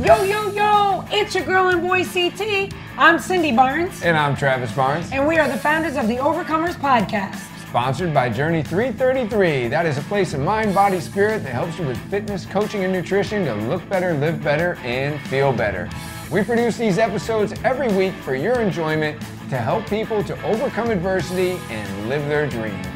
Yo, yo, yo, it's your girl and boy CT. I'm Cindy Barnes. And I'm Travis Barnes. And we are the founders of the Overcomers Podcast. Sponsored by Journey 333. That is a place of mind, body, spirit that helps you with fitness, coaching, and nutrition to look better, live better, and feel better. We produce these episodes every week for your enjoyment to help people to overcome adversity and live their dreams.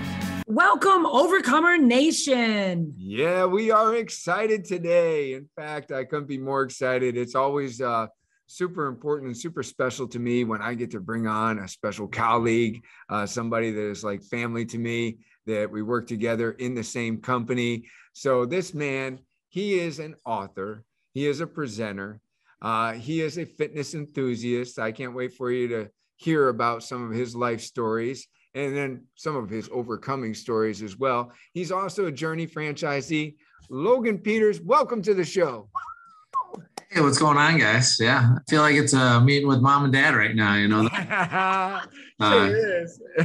Welcome, Overcomer Nation. Yeah, we are excited today. In fact, I couldn't be more excited. It's always uh, super important and super special to me when I get to bring on a special colleague, uh, somebody that is like family to me, that we work together in the same company. So, this man, he is an author, he is a presenter, uh, he is a fitness enthusiast. I can't wait for you to hear about some of his life stories and then some of his overcoming stories as well. He's also a Journey franchisee. Logan Peters, welcome to the show. Hey, what's going on, guys? Yeah, I feel like it's a meeting with mom and dad right now. You know, uh,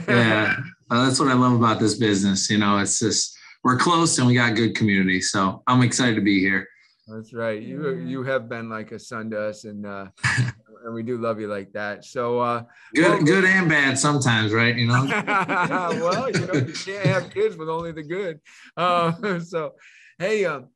yeah, uh, that's what I love about this business. You know, it's just we're close and we got good community. So I'm excited to be here. That's right. You you have been like a son to us, and uh, and we do love you like that. So uh, good, well, good and bad sometimes, right? You know. well, you know, you can't have kids with only the good. Uh, so, hey, um,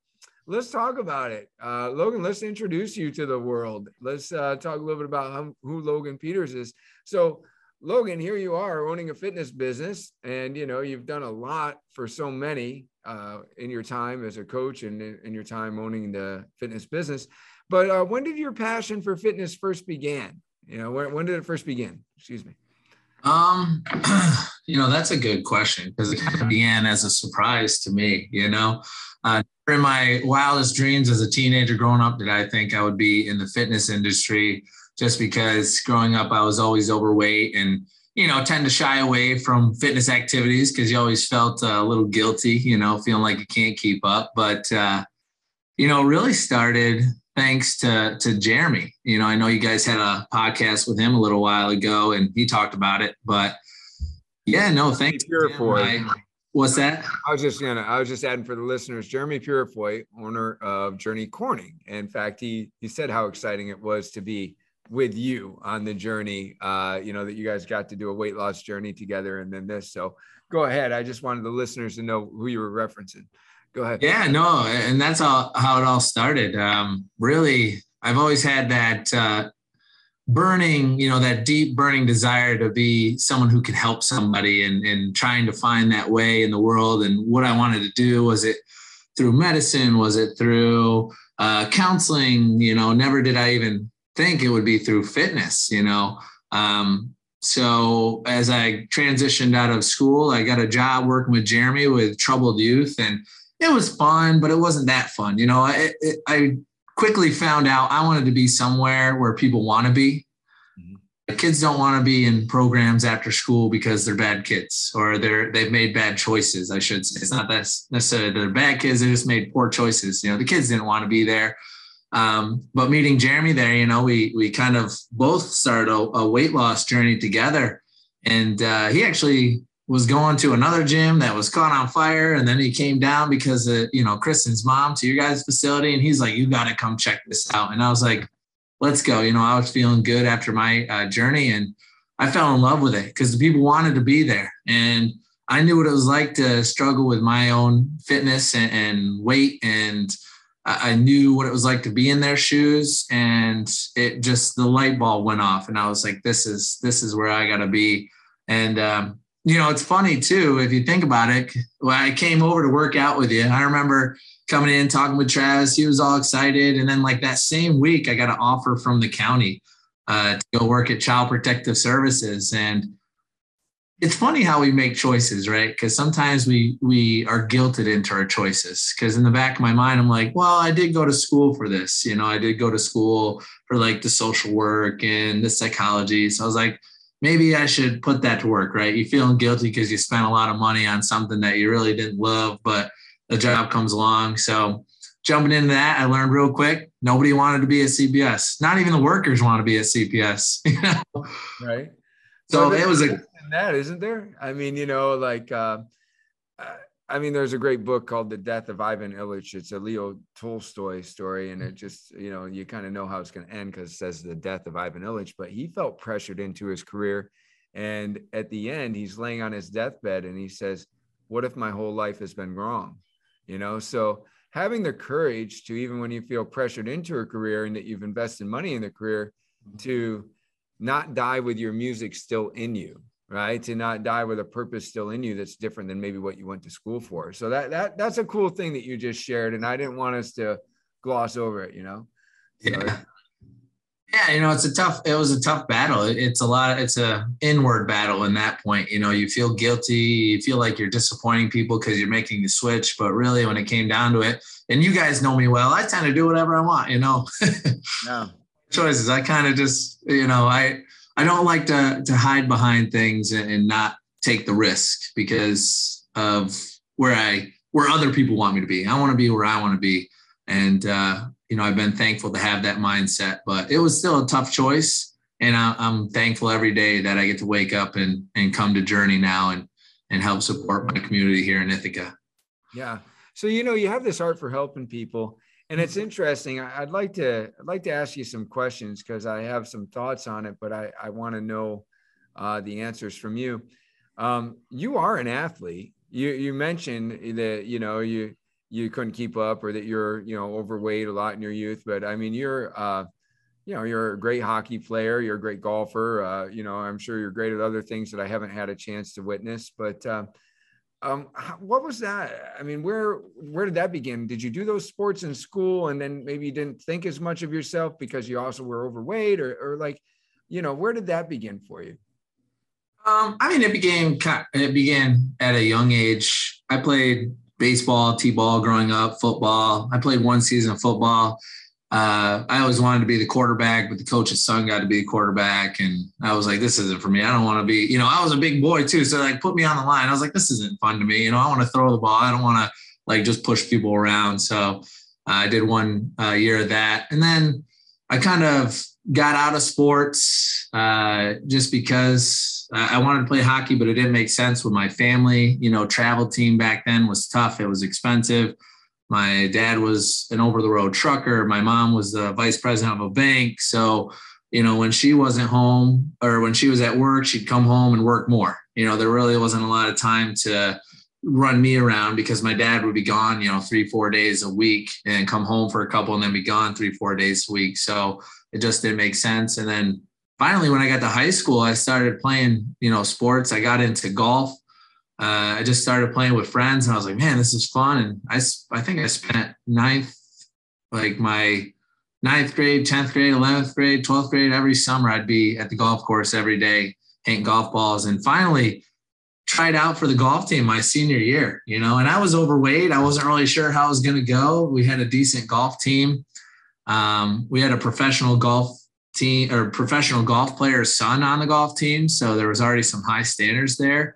let's talk about it, uh, Logan. Let's introduce you to the world. Let's uh, talk a little bit about how, who Logan Peters is. So. Logan, here you are owning a fitness business, and you know you've done a lot for so many uh, in your time as a coach and in, in, your time owning the fitness business. But uh, when did your passion for fitness first begin? You know, when, when did it first begin? Excuse me. Um, you know, that's a good question because it kind of began as a surprise to me. You know, uh, in my wildest dreams as a teenager growing up, did I think I would be in the fitness industry? Just because growing up, I was always overweight and you know, tend to shy away from fitness activities because you always felt a little guilty, you know, feeling like you can't keep up. But, uh, you know, really started thanks to, to Jeremy. You know, I know you guys had a podcast with him a little while ago and he talked about it, but yeah, no, thanks. Purifoy. What's that? I was just gonna, I was just adding for the listeners, Jeremy Purifoy, owner of Journey Corning. In fact, he he said how exciting it was to be with you on the journey uh you know that you guys got to do a weight loss journey together and then this so go ahead i just wanted the listeners to know who you were referencing go ahead. Yeah no and that's all how it all started. Um really i've always had that uh burning you know that deep burning desire to be someone who can help somebody and and trying to find that way in the world. And what i wanted to do was it through medicine? Was it through uh, counseling? You know never did i even think it would be through fitness, you know. Um, so as I transitioned out of school, I got a job working with Jeremy with troubled youth, and it was fun, but it wasn't that fun. You know, I, it, I quickly found out I wanted to be somewhere where people want to be. Mm-hmm. Kids don't want to be in programs after school because they're bad kids or they're they've made bad choices. I should say it's not that necessarily they're bad kids; they just made poor choices. You know, the kids didn't want to be there. Um, but meeting Jeremy there, you know, we we kind of both started a, a weight loss journey together, and uh, he actually was going to another gym that was caught on fire, and then he came down because of you know Kristen's mom to your guys' facility, and he's like, "You got to come check this out," and I was like, "Let's go." You know, I was feeling good after my uh, journey, and I fell in love with it because the people wanted to be there, and I knew what it was like to struggle with my own fitness and, and weight and I knew what it was like to be in their shoes and it just the light bulb went off and I was like, this is this is where I gotta be. And um, you know, it's funny too, if you think about it, when I came over to work out with you, I remember coming in, talking with Travis, he was all excited. And then like that same week, I got an offer from the county uh, to go work at Child Protective Services. And it's funny how we make choices, right? Because sometimes we we are guilted into our choices. Because in the back of my mind, I'm like, well, I did go to school for this. You know, I did go to school for like the social work and the psychology. So I was like, maybe I should put that to work, right? You're feeling guilty because you spent a lot of money on something that you really didn't love, but the job comes along. So jumping into that, I learned real quick. Nobody wanted to be at CPS. Not even the workers want to be at CPS. You know? Right. So, so it was a that, isn't there? I mean, you know, like uh, I, mean, there's a great book called The Death of Ivan Ilyich. It's a Leo Tolstoy story, and it just, you know, you kind of know how it's going to end because it says the death of Ivan Ilyich. But he felt pressured into his career, and at the end, he's laying on his deathbed, and he says, "What if my whole life has been wrong?" You know, so having the courage to even when you feel pressured into a career and that you've invested money in the career, to not die with your music still in you right to not die with a purpose still in you that's different than maybe what you went to school for. So that that that's a cool thing that you just shared and i didn't want us to gloss over it you know? So, yeah. Yeah you know it's a tough it was a tough battle. It's a lot it's a inward battle in that point you know? You feel guilty you feel like you're disappointing people because you're making the switch but really when it came down to it and you guys know me well i tend to do whatever i want you know? Yeah. choices i kind of just you know i I don't like to to hide behind things and, not take the risk because of where I where other people want me to be. I want to be where I want to be, and uh, you know I've been thankful to have that mindset. But it was still a tough choice, and I, I'm thankful every day that I get to wake up and and come to Journey now and and help support my community here in Ithaca. Yeah. So you know you have this heart for helping people and it's interesting. I'd like to I'd like to ask you some questions because I have some thoughts on it, but I, I want to know uh, the answers from you. Um, you are an athlete. You you mentioned that you know you you couldn't keep up or that you're you know overweight a lot in your youth, but I mean you're uh, you know you're a great hockey player. You're a great golfer. Uh, you know I'm sure you're great at other things that I haven't had a chance to witness, but. Um, what was that? I mean, where where did that begin? Did you do those sports in school, and then maybe you didn't think as much of yourself because you also were overweight, or or like, you know, where did that begin for you? Um, I mean, it began it began at a young age. I played baseball, t-ball growing up, football. I played one season of football uh, I always wanted to be the quarterback, but the coach's son got to be the quarterback. And I was like, this isn't for me. I don't want to be, you know, I was a big boy too. So like put me on the line. I was like, this isn't fun to me. You know, I want to throw the ball. I don't want to like just push people around. So uh, I did one uh, year of that. And then I kind of got out of sports uh, just because I wanted to play hockey, but it didn't make sense with my family. You know, travel team back then was tough. It was expensive my dad was an over the road trucker. My mom was the vice president of a bank. So, you know, when she wasn't home or when she was at work, she'd come home and work more. You know, there really wasn't a lot of time to run me around because my dad would be gone, you know, three, four days a week and come home for a couple and then be gone three, four days a week. So it just didn't make sense. And then finally, when I got to high school, I started playing, you know, sports. I got into golf uh, I just started playing with friends and I was like, man, this is fun. And I, I think I spent ninth, like my ninth grade, 10th grade, 11th grade, 12th grade, every summer I'd be at the golf course every day, hitting golf balls. And finally tried out for the golf team my senior year, you know, and I was overweight. I wasn't really sure how I was going to go. We had a decent golf team. Um, we had a professional golf team or professional golf player's son on the golf team. So there was already some high standards there.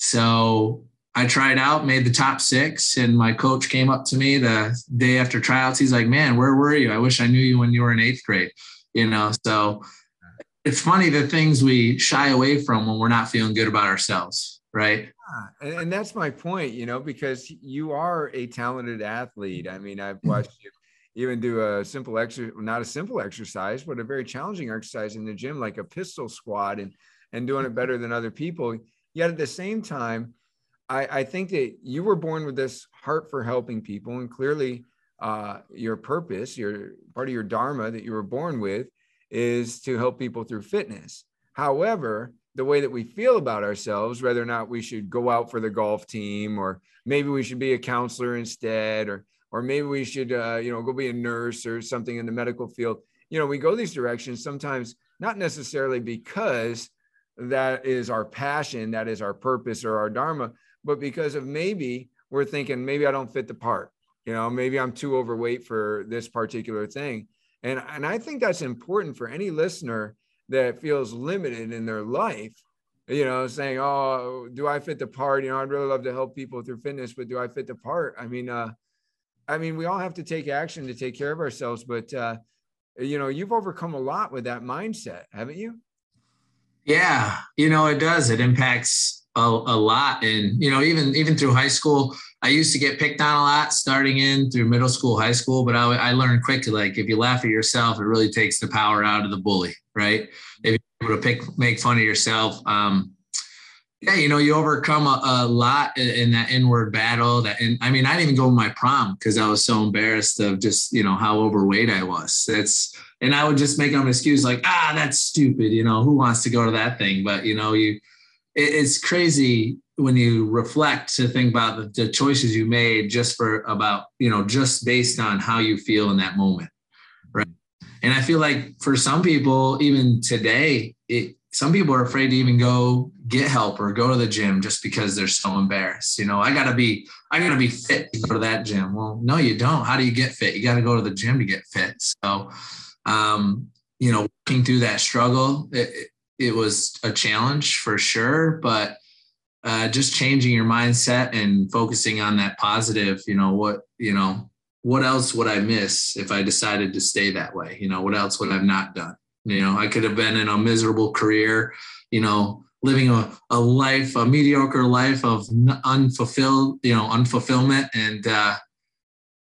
So I tried out, made the top six, and my coach came up to me the day after tryouts. He's like, "Man, where were you? I wish I knew you when you were in eighth grade." You know, so it's funny the things we shy away from when we're not feeling good about ourselves, right? Yeah, and that's my point, you know, because you are a talented athlete. I mean, I've mm-hmm. watched you even do a simple exercise, not a simple exercise, but a very challenging exercise in the gym, like a pistol squat, and and doing it better than other people Yet at the same time, I, I think that you were born with this heart for helping people, and clearly, uh, your purpose, your part of your dharma that you were born with, is to help people through fitness. However, the way that we feel about ourselves, whether or not we should go out for the golf team, or maybe we should be a counselor instead, or or maybe we should, uh, you know, go be a nurse or something in the medical field. You know, we go these directions sometimes not necessarily because that is our passion, that is our purpose or our dharma, but because of maybe we're thinking maybe I don't fit the part, you know, maybe I'm too overweight for this particular thing. And, and I think that's important for any listener that feels limited in their life, you know, saying, Oh, do I fit the part? You know, I'd really love to help people through fitness, but do I fit the part? I mean, uh, I mean, we all have to take action to take care of ourselves, but, uh, you know, you've overcome a lot with that mindset, haven't you? Yeah, you know, it does. It impacts a, a lot. And, you know, even, even through high school, I used to get picked on a lot starting in through middle school, high school, but I, I learned quickly, like if you laugh at yourself, it really takes the power out of the bully, right? If you're able to pick, make fun of yourself, um, yeah, you know, you overcome a, a lot in, in, that inward battle. That, and I mean, I didn't even go to my prom because I was so embarrassed of just, you know, how overweight I was. It's, and I would just make up an excuse like, ah, that's stupid. You know, who wants to go to that thing? But you know, you, it, it's crazy when you reflect to think about the, the choices you made just for about, you know, just based on how you feel in that moment, right? And I feel like for some people, even today, it, some people are afraid to even go get help or go to the gym just because they're so embarrassed. You know, I gotta be, I gotta be fit to go to that gym. Well, no, you don't. How do you get fit? You got to go to the gym to get fit. So, um, you know, working through that struggle, it, it was a challenge for sure, but uh, just changing your mindset and focusing on that positive, you know, what, you know, what else would I miss if I decided to stay that way? You know, what else would I've not done? You know, I could have been in a miserable career, you know, living a, a life, a mediocre life of unfulfilled, you know, unfulfillment. And uh,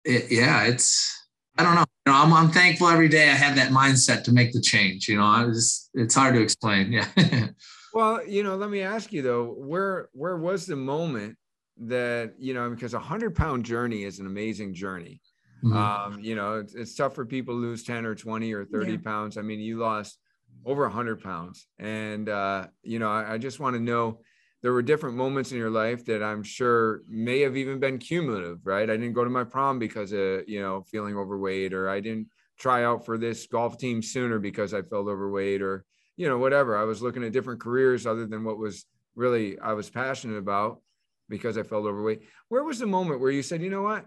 it, yeah, it's, I don't know. You know, I'm, I'm thankful every day I had that mindset to make the change. You know, I just, it's hard to explain. Yeah. well, you know, let me ask you though, where, where was the moment that, you know, because a hundred pound journey is an amazing journey. Mm-hmm. Um, you know, it's, it's, tough for people to lose 10 or 20 or 30 yeah. pounds. I mean, you lost over 100 pounds. And, uh, you know, I, I just want to know there were different moments in your life that I'm sure may have even been cumulative, right? I didn't go to my prom because of, you know, feeling overweight, or I didn't try out for this golf team sooner because I felt overweight, or, you know, whatever. I was looking at different careers other than what was really I was passionate about because I felt overweight. Where was the moment where you said, you know what?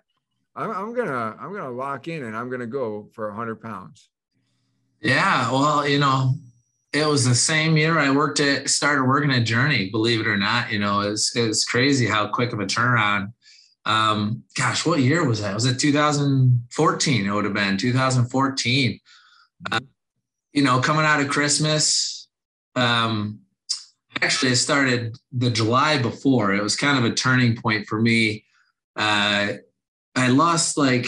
I'm, I'm gonna I'm gonna lock in and I'm gonna go for hundred pounds. Yeah, well, you know, it was the same year I worked at started working at Journey. Believe it or not, you know, it's it's crazy how quick of a turnaround. Um, gosh, what year was that? Was it 2014? It would have been 2014. Uh, you know, coming out of Christmas. Um, actually, I started the July before. It was kind of a turning point for me. Uh, I lost like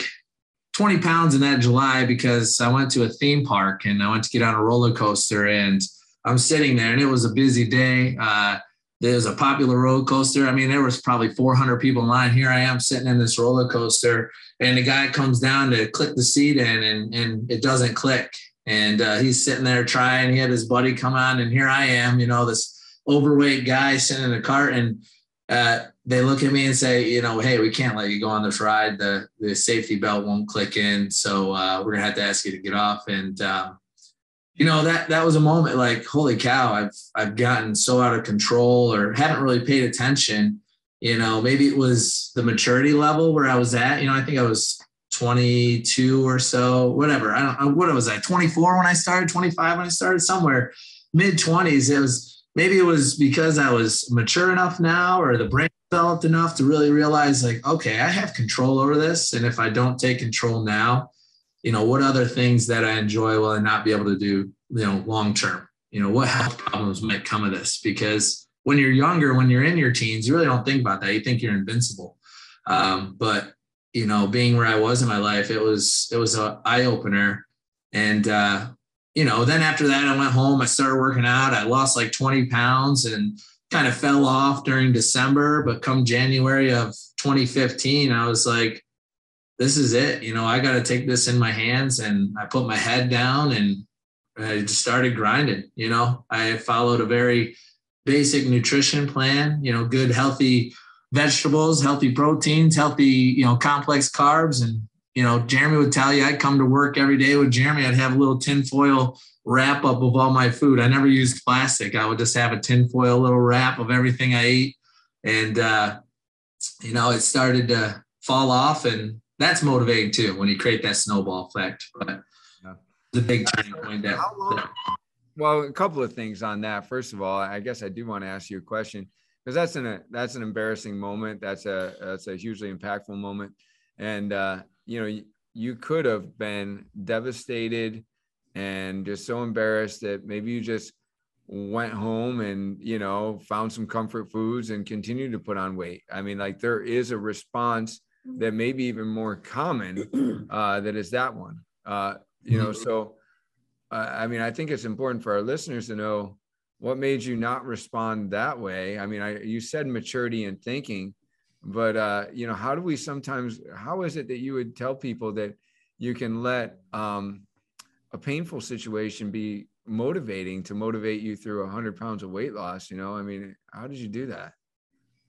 20 pounds in that July because I went to a theme park and I went to get on a roller coaster and I'm sitting there and it was a busy day. Uh, there's a popular roller coaster. I mean, there was probably 400 people in line. Here I am sitting in this roller coaster, and the guy comes down to click the seat in, and and it doesn't click. And uh, he's sitting there trying. He had his buddy come on, and here I am, you know, this overweight guy sitting in a cart, and uh, they look at me and say, you know, hey, we can't let you go on this ride. The the safety belt won't click in, so uh, we're gonna have to ask you to get off. And um, you know that that was a moment like, holy cow, I've I've gotten so out of control or haven't really paid attention. You know, maybe it was the maturity level where I was at. You know, I think I was 22 or so, whatever. I don't know what was I 24 when I started, 25 when I started, somewhere mid 20s. It was maybe it was because I was mature enough now or the brain developed enough to really realize like okay i have control over this. And if i don't take control now you know what other things that i enjoy will i not be able to do you know long term? You know what health problems might come of this? Because when you're younger when you're in your teens you really don't think about that. You think you're invincible. Um, but you know being where i was in my life it was it was an eye-opener. And uh, you know then after that i went home i started working out i lost like 20 pounds and kind of fell off during December, but come January of 2015, I was like, this is it. You know, I got to take this in my hands. And I put my head down and I just started grinding. You know, I followed a very basic nutrition plan, you know, good, healthy vegetables, healthy proteins, healthy, you know, complex carbs. And, you know, Jeremy would tell you I'd come to work every day with Jeremy. I'd have a little tinfoil wrap up of all my food. I never used plastic. I would just have a tinfoil little wrap of everything I ate. And, uh, you know, it started to fall off. And that's motivating too when you create that snowball effect. But yeah. the big turning point that, that. Well, a couple of things on that. First of all, I guess I do want to ask you a question because that's an that's an embarrassing moment. That's a that's a hugely impactful moment, and uh, you know you, you could have been devastated and just so embarrassed that maybe you just went home and you know found some comfort foods and continued to put on weight. I mean like there is a response that may be even more common uh, that is that one. Uh, you know mm-hmm. so uh, i mean i think it's important for our listeners to know what made you not respond that way. I mean i you said maturity and thinking but uh, you know how do we sometimes how is it that you would tell people that you can let um, a painful situation be motivating to motivate you through 100 pounds of weight loss you know? I mean how did you do that?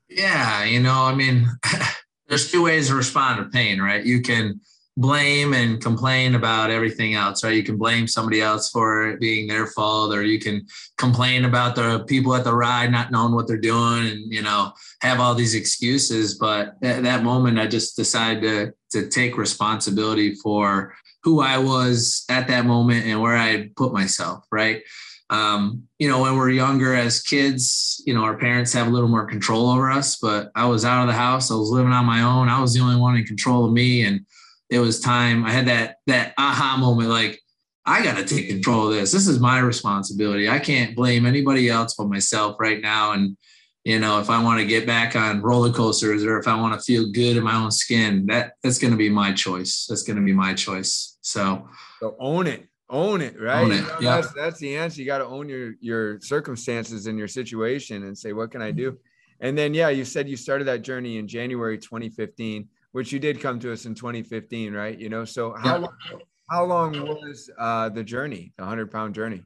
Yeah you know i mean there's two ways to respond to pain right? You can blame and complain about everything else right you can blame somebody else for it being their fault or you can complain about the people at the ride not knowing what they're doing and you know have all these excuses but at that moment i just decided to to take responsibility for who I was at that moment and where I put myself, right? Um, you know, when we're younger as kids, you know, our parents have a little more control over us, but I was out of the house. I was living on my own. I was the only one in control of me. And it was time. I had that, that aha moment, like, I got to take control of this. This is my responsibility. I can't blame anybody else but myself right now. And, you know, if I want to get back on roller coasters or if I want to feel good in my own skin, that that's going to be my choice. That's going to be my choice. So, so own it, own it, right? Own it. You know, yeah. That's, that's the answer. You got to own your your circumstances and your situation and say, what can I do? And then, yeah, you said you started that journey in January 2015, which you did come to us in 2015, right? You know, so how yeah. long, how long was uh, the journey, the 100 pound journey?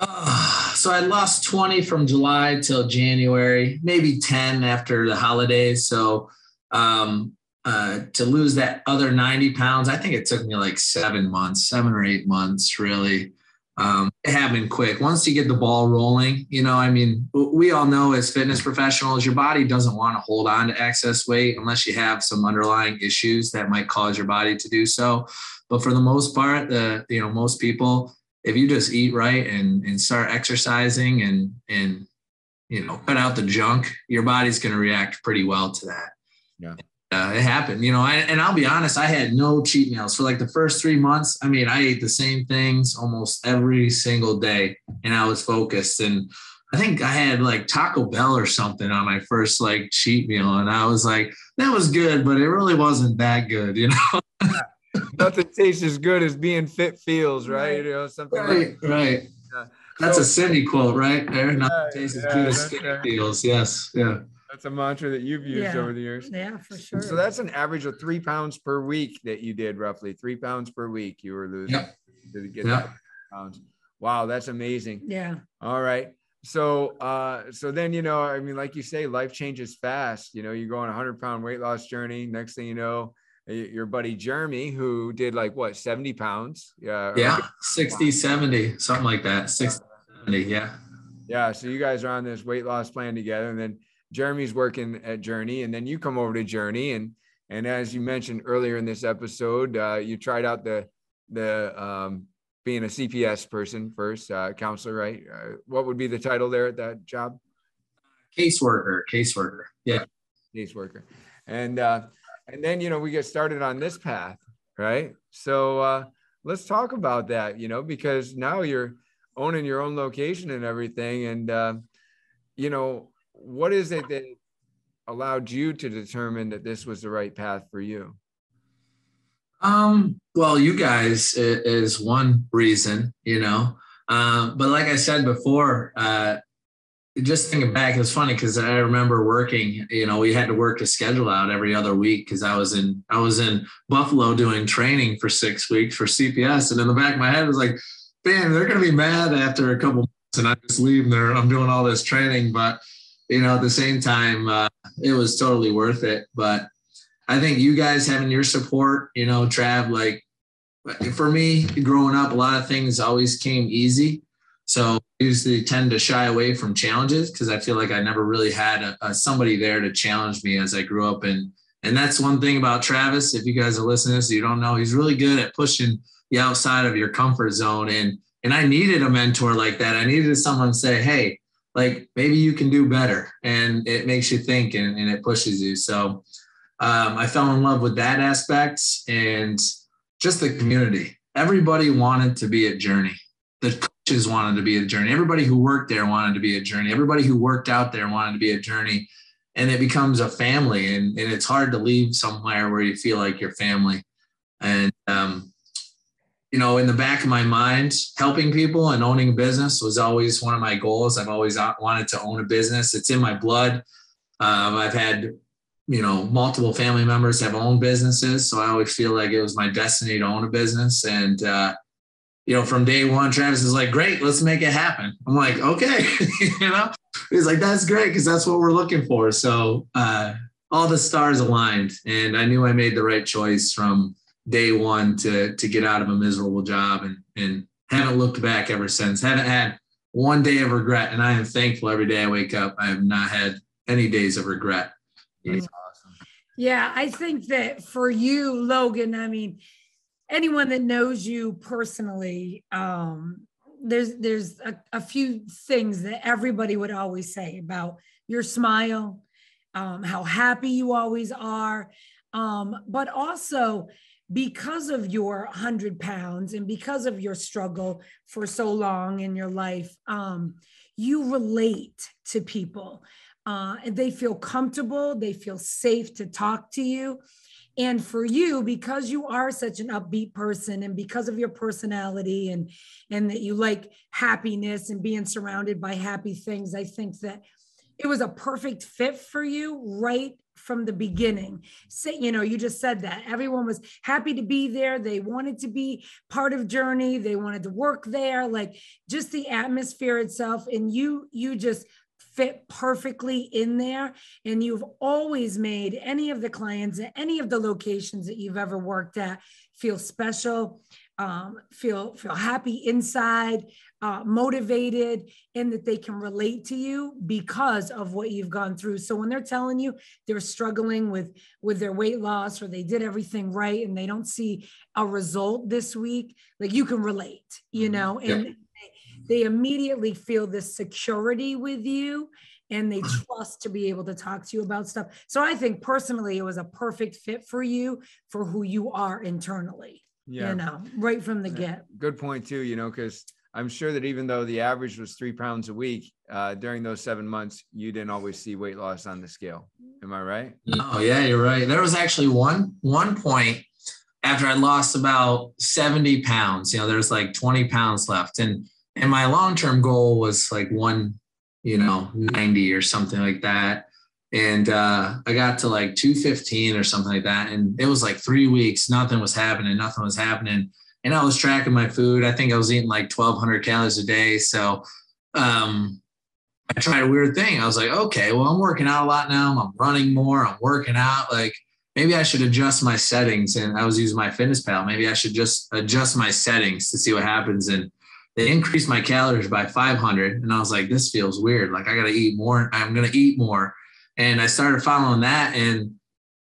Uh, so I lost 20 from July till January, maybe 10 after the holidays. So um, uh, to lose that other 90 pounds, I think it took me like seven months, seven or eight months, really. Um, it happened quick. Once you get the ball rolling, you know, I mean, we all know as fitness professionals, your body doesn't want to hold on to excess weight unless you have some underlying issues that might cause your body to do so. But for the most part, the you know most people if you just eat right and and start exercising and and you know cut out the junk, your body's going to react pretty well to that. Yeah. Uh, it happened, you know, I, and I'll be honest, I had no cheat meals for like the first three months. I mean, I ate the same things almost every single day and I was focused. And I think I had like Taco Bell or something on my first like cheat meal. And I was like, that was good, but it really wasn't that good, you know? nothing tastes as good as being fit feels, right? You know, something right, like right. Yeah. That's so, a Cindy quote, right there. Nothing yeah, tastes as good as skin feels. Yes, yeah. That's a mantra that you've used yeah. over the years. Yeah, for sure. So that's an average of three pounds per week that you did roughly. Three pounds per week you were losing yep. to get yep. pounds. Wow, that's amazing. Yeah. All right. So uh so then you know, I mean, like you say, life changes fast. You know, you go on a hundred pound weight loss journey. Next thing you know, your buddy Jeremy, who did like what 70 pounds. Yeah. Yeah. 60, 70, something like that. 60, 70. Yeah. Yeah. So you guys are on this weight loss plan together. And then Jeremy's working at Journey. And then you come over to Journey. And and as you mentioned earlier in this episode, uh, you tried out the the um, being a CPS person first, uh, counselor, right? Uh, what would be the title there at that job? Caseworker, caseworker. Yeah. Caseworker. And uh, and then you know we get started on this path right so uh let's talk about that you know because now you're owning your own location and everything and uh you know what is it that allowed you to determine that this was the right path for you um well you guys is one reason you know um but like i said before uh just thinking back, it's funny because I remember working. You know, we had to work a schedule out every other week because I was in I was in Buffalo doing training for six weeks for CPS, and in the back of my head was like, "Man, they're going to be mad after a couple months, and I just leave there. I'm doing all this training, but you know, at the same time, uh, it was totally worth it. But I think you guys having your support, you know, Trav, like for me growing up, a lot of things always came easy. So I usually tend to shy away from challenges because I feel like I never really had a, a, somebody there to challenge me as I grew up. And and that's one thing about Travis. If you guys are listening to this, you don't know, he's really good at pushing the outside of your comfort zone. And and I needed a mentor like that. I needed someone to say, hey, like maybe you can do better. And it makes you think and, and it pushes you. So um, I fell in love with that aspect and just the community. Everybody wanted to be a journey the coaches wanted to be a journey. Everybody who worked there wanted to be a journey. Everybody who worked out there wanted to be a journey. And it becomes a family. And, and it's hard to leave somewhere where you feel like your family. And, um, you know, in the back of my mind, helping people and owning a business was always one of my goals. I've always wanted to own a business. It's in my blood. Um, I've had, you know, multiple family members have owned businesses. So I always feel like it was my destiny to own a business. And, uh, you know, from day one, Travis is like, great, let's make it happen. I'm like, okay, you know, he's like, that's great because that's what we're looking for. So uh, all the stars aligned, and I knew I made the right choice from day one to to get out of a miserable job, and and haven't looked back ever since. Haven't had one day of regret, and I am thankful every day I wake up. I have not had any days of regret. That's awesome. Yeah, I think that for you, Logan, I mean anyone that knows you personally, um, there's there's a, a, few things that everybody would always say about your smile, um, how happy you always are, um, but also because of your 100 pounds and because of your struggle for so long in your life, um, you relate to people. Uh, and they feel comfortable, they feel safe to talk to you. And for you, because you are such an upbeat person and because of your personality and, and that you like happiness and being surrounded by happy things, I think that it was a perfect fit for you right from the beginning. Say, you know, you just said that everyone was happy to be there. They wanted to be part of Journey. They wanted to work there, like just the atmosphere itself. And you, you just fit perfectly in there and you've always made any of the clients at any of the locations that you've ever worked at feel special um, feel feel happy inside uh, motivated and that they can relate to you because of what you've gone through so when they're telling you they're struggling with with their weight loss or they did everything right and they don't see a result this week like you can relate you mm-hmm. know and yeah they immediately feel this security with you and they trust to be able to talk to you about stuff. So I think personally, it was a perfect fit for you for who you are internally. Yeah. You know, right from the get. Good point, too, you know, because I'm sure that even though the average was three pounds a week uh, during those seven months, you didn't always see weight loss on the scale. Am I right? Oh, yeah, you're right. There was actually one one point after I lost about 70 pounds. You know, there's like 20 pounds left, and and my long term goal was like one, you know, 90 or something like that. And uh, I got to like 215 or something like that. And it was like three weeks, nothing was happening, nothing was happening. And I was tracking my food. I think I was eating like 1,200 calories a day. So um, I tried a weird thing. I was like, okay, well, I'm working out a lot now. I'm running more. I'm working out. Like maybe I should adjust my settings. And I was using MyFitnessPal. Maybe I should just adjust my settings to see what happens. And they increased my calories by 500 and i was like this feels weird like i gotta eat more i'm gonna eat more and i started following that and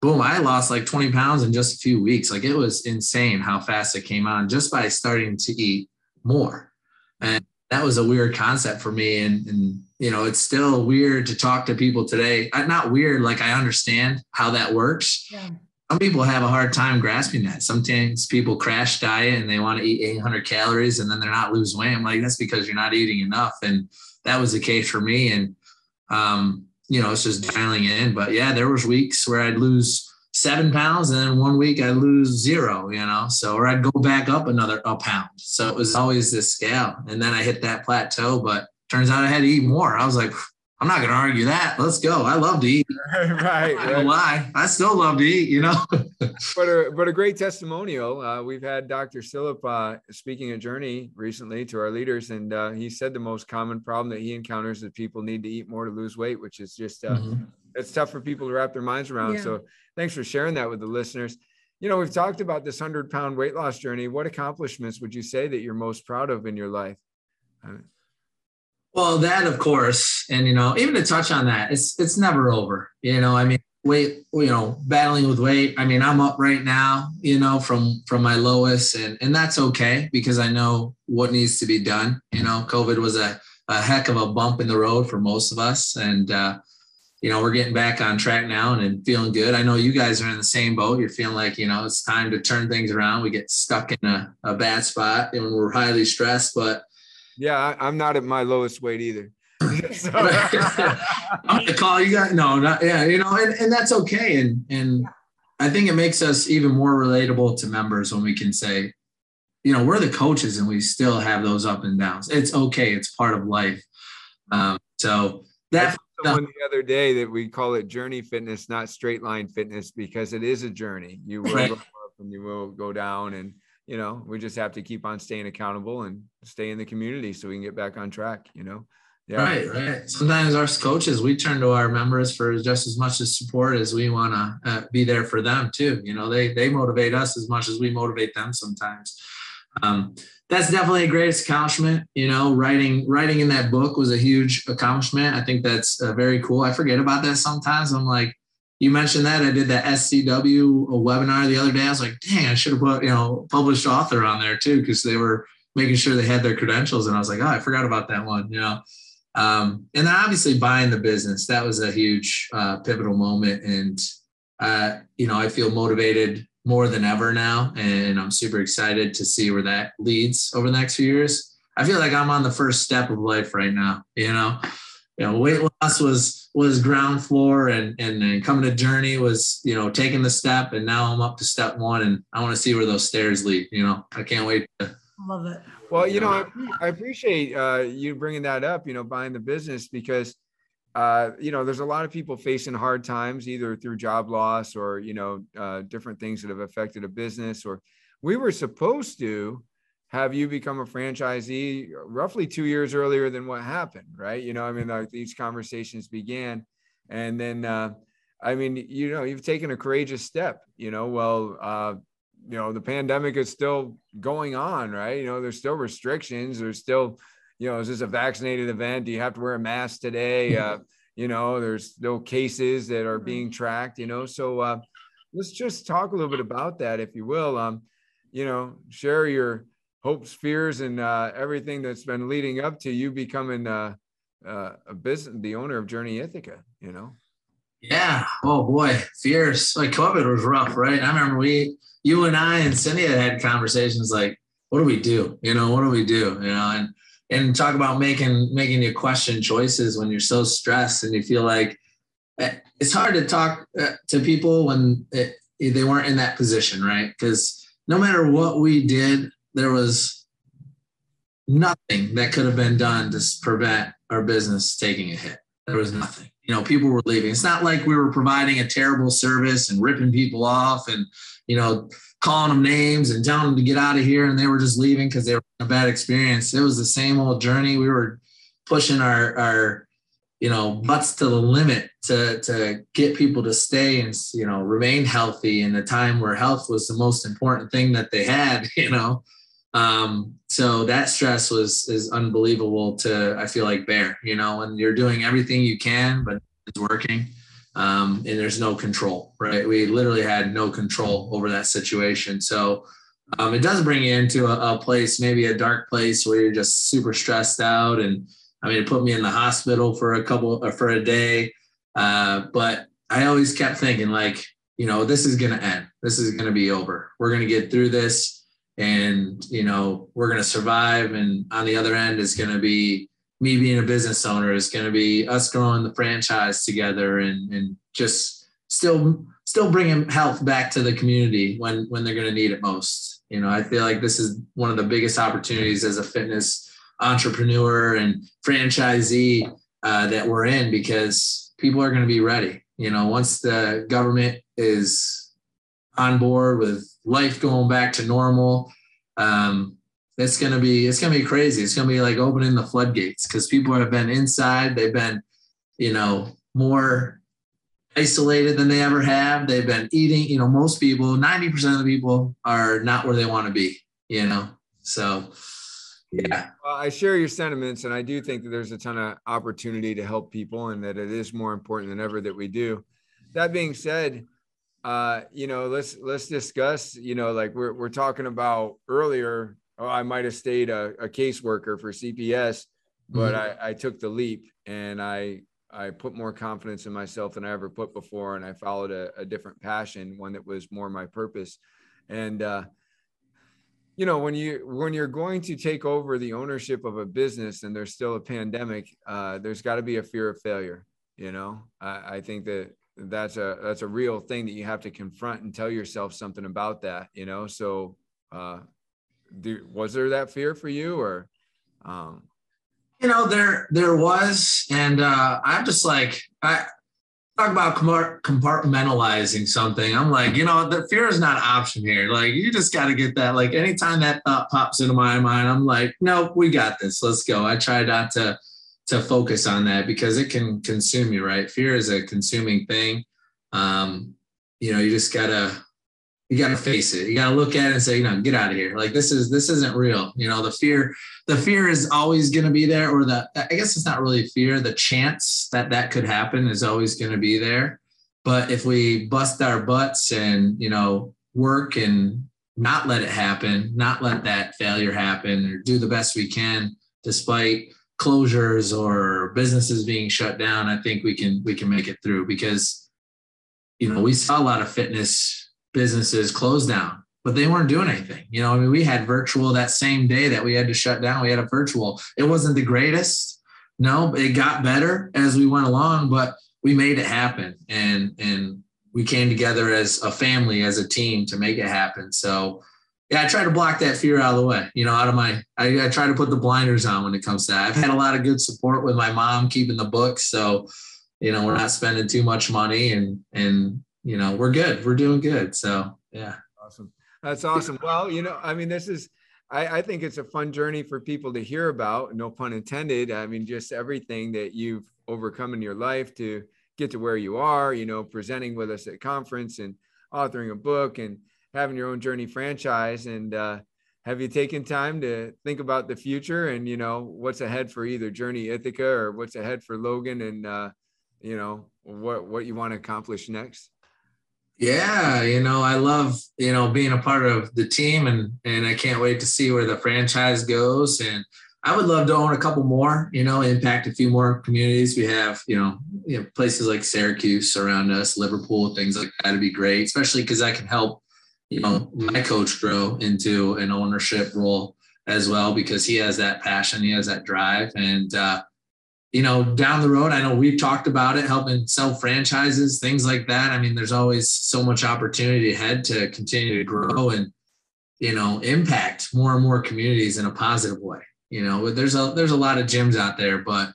boom i lost like 20 pounds in just a few weeks like it was insane how fast it came on just by starting to eat more and that was a weird concept for me and, and you know it's still weird to talk to people today not weird like i understand how that works yeah some people have a hard time grasping that. Sometimes people crash diet and they want to eat 800 calories and then they're not lose weight. I'm like, that's because you're not eating enough. And that was the case for me. And, um, you know, it's just dialing in. But yeah, there was weeks where I'd lose seven pounds and then one week I'd lose zero, you know, so, or I'd go back up another a pound. So it was always this scale. And then I hit that plateau, but turns out I had to eat more. I was like, I'm not going to argue that. Let's go. I love to eat. right. I don't lie. I still love to eat, you know. but a but a great testimonial. Uh, we've had Dr. Silip uh, speaking a journey recently to our leaders, and uh, he said the most common problem that he encounters is people need to eat more to lose weight, which is just uh, mm-hmm. it's tough for people to wrap their minds around. Yeah. So thanks for sharing that with the listeners. You know, we've talked about this hundred pound weight loss journey. What accomplishments would you say that you're most proud of in your life? Well, that of course, and you know, even to touch on that, it's it's never over. You know, I mean, weight, you know, battling with weight. I mean, I'm up right now, you know, from from my lowest, and and that's okay because I know what needs to be done. You know, COVID was a a heck of a bump in the road for most of us, and uh, you know, we're getting back on track now and, and feeling good. I know you guys are in the same boat. You're feeling like you know it's time to turn things around. We get stuck in a, a bad spot and we're highly stressed, but Yeah, I, am not at my lowest weight either. I'm gonna call you guys. No, not yeah, you know, and, and that's okay. And and I think it makes us even more relatable to members when we can say, you know, we're the coaches and we still have those up and downs. It's okay. It's part of life. Um, so that someone the other day that we call it journey fitness, not straight line fitness, because it is a journey. You will go up and you will go down, and you know we just have to keep on staying accountable and stay in the community so we can get back on track. You know. Yeah. Right, right. Sometimes our coaches, we turn to our members for just as much as support as we want to uh, be there for them too. You know, they they motivate us as much as we motivate them sometimes. Um, that's definitely a great accomplishment. You know, writing writing in that book was a huge accomplishment. I think that's uh, very cool. I forget about that sometimes. I'm like, you mentioned that I did that SCW webinar the other day. I was like, dang, I should have put you know published author on there too because they were making sure they had their credentials, and I was like, oh, I forgot about that one. You know. Um, and then obviously buying the business that was a huge uh, pivotal moment and uh, you know i feel motivated more than ever now. And I'm super excited to see where that leads over the next few years. I feel like I'm on the first step of life right now, you know. You know, weight loss was was ground floor and and, and coming to journey was, you know, taking the step and now I'm up to step one and I want to see where those stairs lead, you know. I can't wait to love it. Well, you know, I, I appreciate uh, you bringing that up, you know, buying the business because uh, you know, there's a lot of people facing hard times, either through job loss or, you know, uh, different things that have affected a business. Or we were supposed to have you become a franchisee roughly two years earlier than what happened, right? You know, I mean, like these conversations began. And then, uh, I mean, you know, you've taken a courageous step, you know, well, uh, you know, the pandemic is still going on, right? You know, there's still restrictions, there's still, you know, is this a vaccinated event? Do you have to wear a mask today? Uh, you know, there's no cases that are being tracked, you know. So uh, let's just talk a little bit about that, if you will. Um, you know, share your hopes, fears, and uh, everything that's been leading up to you becoming uh, uh, a business, the owner of Journey Ithaca, you know. Yeah. Oh boy, fierce. Like COVID was rough, right? I remember we, you and I and Cindy had conversations like, what do we do? You know, what do we do? You know, and and talk about making making you question choices when you're so stressed and you feel like eh, it's hard to talk eh, to people when it, they weren't in that position right because no matter what we did there was nothing that could have been done to prevent our business taking a hit there was nothing you know people were leaving. It's not like we were providing a terrible service and ripping people off and you know calling them names and telling them to get out of here and they were just leaving because they were a bad experience. It was the same old journey. We were pushing our our you know butts to the limit to to get people to stay and you know remain healthy in a time where health was the most important thing that they had you know um so that stress was is unbelievable to i feel like bear you know when you're doing everything you can but it's working um, and there's no control, right? We literally had no control over that situation. So um, it does bring you into a, a, place, maybe a dark place where you're just super stressed out. And I mean, it put me in the hospital for a couple or for a day. Uh, but I always kept thinking, like, you know, this is going to end. This is going to be over. We're going to get through this and, you know, we're going to survive. And on the other end is going to be me being a business owner. Is going to be us growing the franchise together and and just still still bringing health back to the community when when they're going to need it most. You know i feel like this is one of the biggest opportunities as a fitness entrepreneur and franchisee uh, that we're in because people are going to be ready. You know once the government is on board with life going back to normal um, it's gonna be it's gonna be crazy. It's gonna be like opening the floodgates because people have been inside. They've been, you know, more isolated than they ever have. They've been eating. You know, most people, ninety percent of the people, are not where they want to be. You know, so yeah. Well, I share your sentiments, and I do think that there's a ton of opportunity to help people, and that it is more important than ever that we do. That being said, uh, you know, let's let's discuss. You know, like we're we're talking about earlier oh, I might have stayed a, a caseworker for CPS, but mm-hmm. I, I took the leap and I I put more confidence in myself than I ever put before, and I followed a, a different passion, one that was more my purpose. And uh, you know when you when you're going to take over the ownership of a business and there's still a pandemic uh, there's got to be a fear of failure you know I, I, think that that's a that's a real thing that you have to confront and tell yourself something about that you know so uh do, was there that fear for you or um you know there there was and uh i'm just like i talk about compartmentalizing something. I'm like, you know, the fear is not an option here. Like, you just got to get that. Like, anytime that thought pops into my mind, I'm like, no, we got this. Let's go. I try not to to focus on that because it can consume you, right? Fear is a consuming thing. Um, you know, you just gotta you got to face it. You got to look at it and say, you know, get out of here. Like this is this isn't real. You know, the fear, the fear is always to be there, or the I guess it's not really fear. The chance that that could happen is always to be there. But if we bust our butts and you know work and not let it happen, not let that failure happen, or do the best we can despite closures or businesses being shut down, I think we can we can make it through because you know we saw a lot of fitness businesses closed down, but they weren't doing anything. You know, I mean, we had virtual that same day that we had to shut down. We had a virtual. It wasn't the greatest. No, it got better as we went along, but we made it happen, and and we came together as a family, as a team, to make it happen. So. Yeah, I try to block that fear out of the way. You know, out of my, I, I try to put the blinders on when it comes to that. I've had a lot of good support with my mom keeping the books, so you know we're not spending too much money and and you know, we're good. We're doing good. So yeah. Awesome. That's awesome. Well, you know, I mean, this is I, I, think it's a fun journey for people to hear about, no pun intended. I mean, just everything that you've overcome in your life to get to where you are, you know, presenting with us at conference and authoring a book and having your own journey franchise. And uh, have you taken time to think about the future and, you know, what's ahead for either Journey Ithaca or what's ahead for Logan and, uh, you know, what, what you want to accomplish next? Yeah, you know, I love, you know, being a part of the team and and I can't wait to see where the franchise goes and I would love to own a couple more, you know, impact a few more communities. We have, you know, you know places like Syracuse around us, Liverpool, things like that would be great, especially because I can help, you know, my coach grow into an ownership role as well because he has that passion, he has that drive. And uh, you know, down the road, I know we've talked about it, helping sell franchises, things like that. I mean, there's always so much opportunity ahead to continue to grow and, you know, impact more and more communities in a positive way. You know, there's a there's a lot of gyms out there, but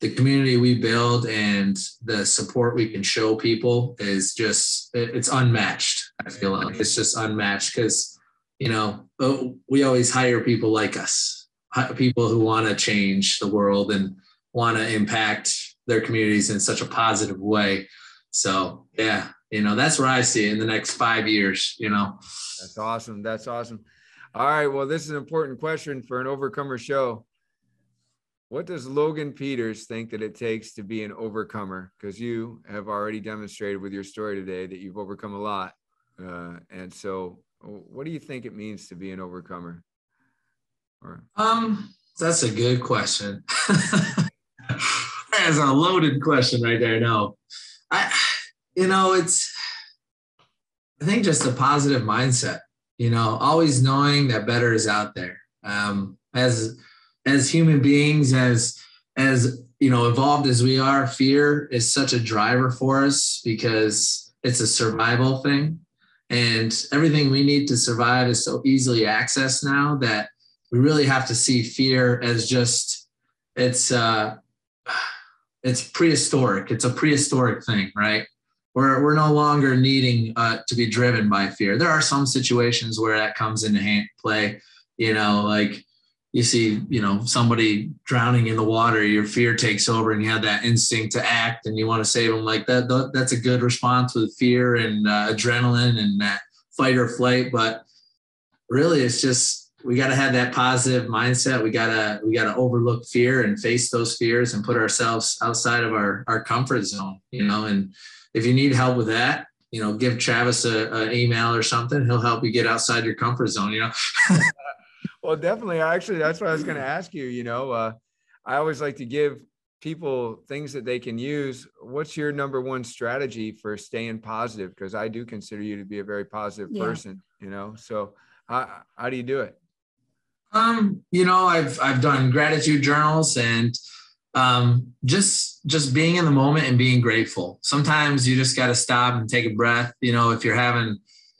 the community we build and the support we can show people is just it's unmatched. I feel like it's just unmatched because, you know, oh, we always hire people like us, people who want to change the world and want to impact their communities in such a positive way. So yeah, you know, that's where I see it in the next five years, you know. That's awesome. That's awesome. All right. Well, this is an important question for an overcomer show. What does Logan Peters think that it takes to be an overcomer? Because you have already demonstrated with your story today that you've overcome a lot. Uh, and so, what do you think it means to be an overcomer? Or um, that's a good question. That's a loaded question right there. No, I, you know, it's, I think just a positive mindset, you know, always knowing that better is out there. Um, as, as human beings, as, as, you know, evolved as we are, fear is such a driver for us because it's a survival thing. And everything we need to survive is so easily accessed now that we really have to see fear as just, it's, uh, it's prehistoric. It's a prehistoric thing, right? We're, we're no longer needing uh, to be driven by fear. There are some situations where that comes into hand, play, you know, like you see, you know, somebody drowning in the water, your fear takes over and you have that instinct to act and you want to save them like that. That's a good response with fear and uh, adrenaline and that fight or flight. But really, it's just we got to have that positive mindset. We gotta we gotta overlook fear and face those fears and put ourselves outside of our our comfort zone. You know, and if you need help with that, you know, give Travis a, an email or something. He'll help you get outside your comfort zone. You know. well, definitely. Actually, that's what I was going to ask you. You know, uh, I always like to give people things that they can use. What's your number one strategy for staying positive? Because I do consider you to be a very positive yeah. person. You know, so How, how do you do it? Um, you know, I've I've done gratitude journals and um, just just being in the moment and being grateful. Sometimes you just got to stop and take a breath. You know, if you're having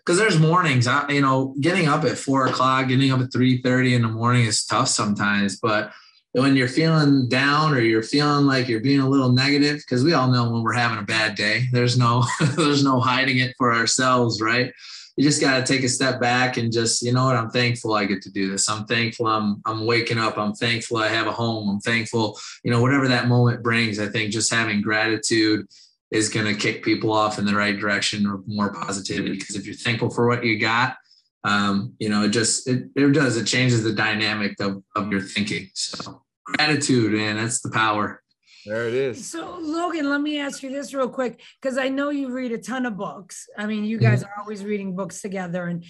because there's mornings, I, you know, getting up at four o'clock, getting up at three thirty in the morning is tough sometimes. But when you're feeling down or you're feeling like you're being a little negative, because we all know when we're having a bad day, there's no there's no hiding it for ourselves, right? you just got to take a step back and just you know what i'm thankful i get to do this i'm thankful i'm i'm waking up i'm thankful i have a home i'm thankful you know whatever that moment brings i think just having gratitude is going to kick people off in the right direction or more positivity because if you're thankful for what you got um, you know it just it, it does it changes the dynamic of, of your thinking so gratitude man that's the power there it is. So, Logan, let me ask you this real quick because I know you read a ton of books. I mean, you guys mm-hmm. are always reading books together. And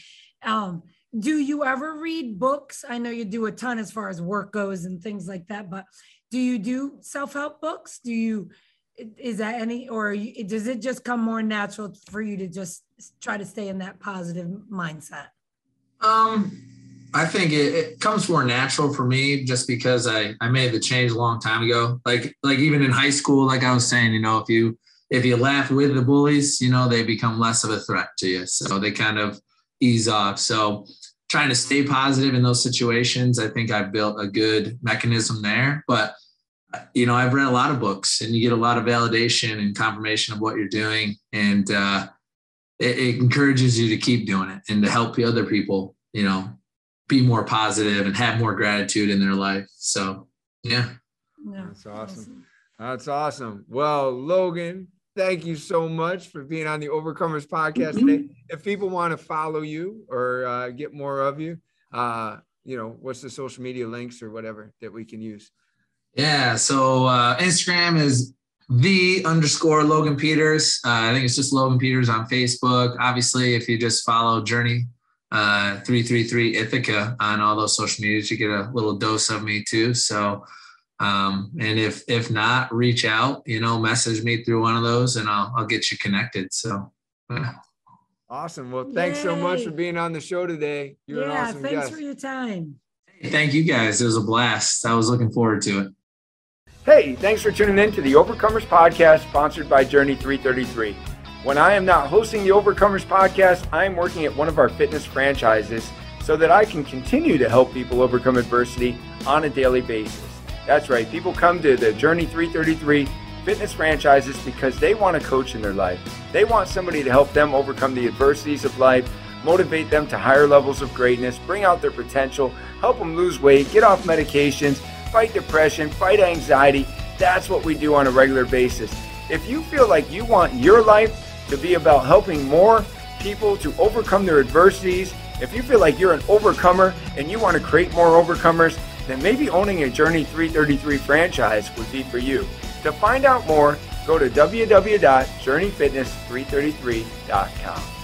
um, do you ever read books? I know you do a ton as far as work goes and things like that, but do you do self help books? Do you, is that any, or does it just come more natural for you to just try to stay in that positive mindset? Um, I think it, it, comes more natural for me just because I, I made the change a long time ago. Like like even in high school, like I was saying, you know, if you if you laugh with the bullies, you know, they become less of a threat to you. So they kind of ease off. So trying to stay positive in those situations, I think I've built a good mechanism there. But you know, I've read a lot of books and you get a lot of validation and confirmation of what you're doing. And uh, it, it encourages you to keep doing it and to help the other people, you know, be more positive and have more gratitude in their life. So, yeah. yeah That's awesome. That's awesome. Well, Logan, thank you so much for being on the Overcomers podcast mm-hmm. today. If people want to follow you or uh, get more of you, uh, you know, what's the social media links or whatever that we can use? Yeah. So uh, Instagram is the underscore Logan Peters. Uh, I think it's just Logan Peters on Facebook. Obviously, if you just follow Journey uh, 333 Ithaca on all those social medias. You get a little dose of me too. So, um, and if if not, reach out. You know, message me through one of those, and I'll I'll get you connected. So. Yeah. Awesome. Well, thanks Yay. so much for being on the show today. You're yeah, awesome thanks guest. for your time. Thank you guys. It was a blast. I was looking forward to it. Hey, thanks for tuning in to the Overcomers Podcast, sponsored by Journey 333. When I am not hosting the Overcomers podcast, I am working at one of our fitness franchises so that I can continue to help people overcome adversity on a daily basis. That's right, people come to the Journey 333 fitness franchises because they want a coach in their life. They want somebody to help them overcome the adversities of life, motivate them to higher levels of greatness, bring out their potential, help them lose weight, get off medications, fight depression, fight anxiety. That's what we do on a regular basis. If you feel like you want your life to be about helping more people to overcome their adversities. If you feel like you're an overcomer and you want to create more overcomers, then maybe owning a Journey 333 franchise would be for you. To find out more, go to www.journeyfitness333.com.